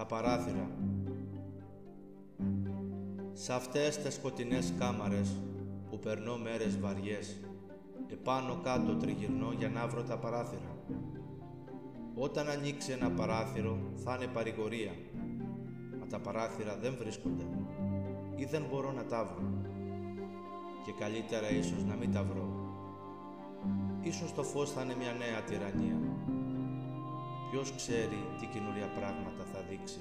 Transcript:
Τα παράθυρα. Σ' αυτές τις σκοτεινές κάμαρες που περνώ μέρες βαριές, επάνω κάτω τριγυρνώ για να βρω τα παράθυρα. Όταν ανοίξει ένα παράθυρο θα είναι παρηγορία, μα τα παράθυρα δεν βρίσκονται ή δεν μπορώ να τα βρω. Και καλύτερα ίσως να μην τα βρω. Ίσως το φως θα είναι μια νέα τυραννία. Ποιος ξέρει τι καινούρια πράγματα θα δείξει.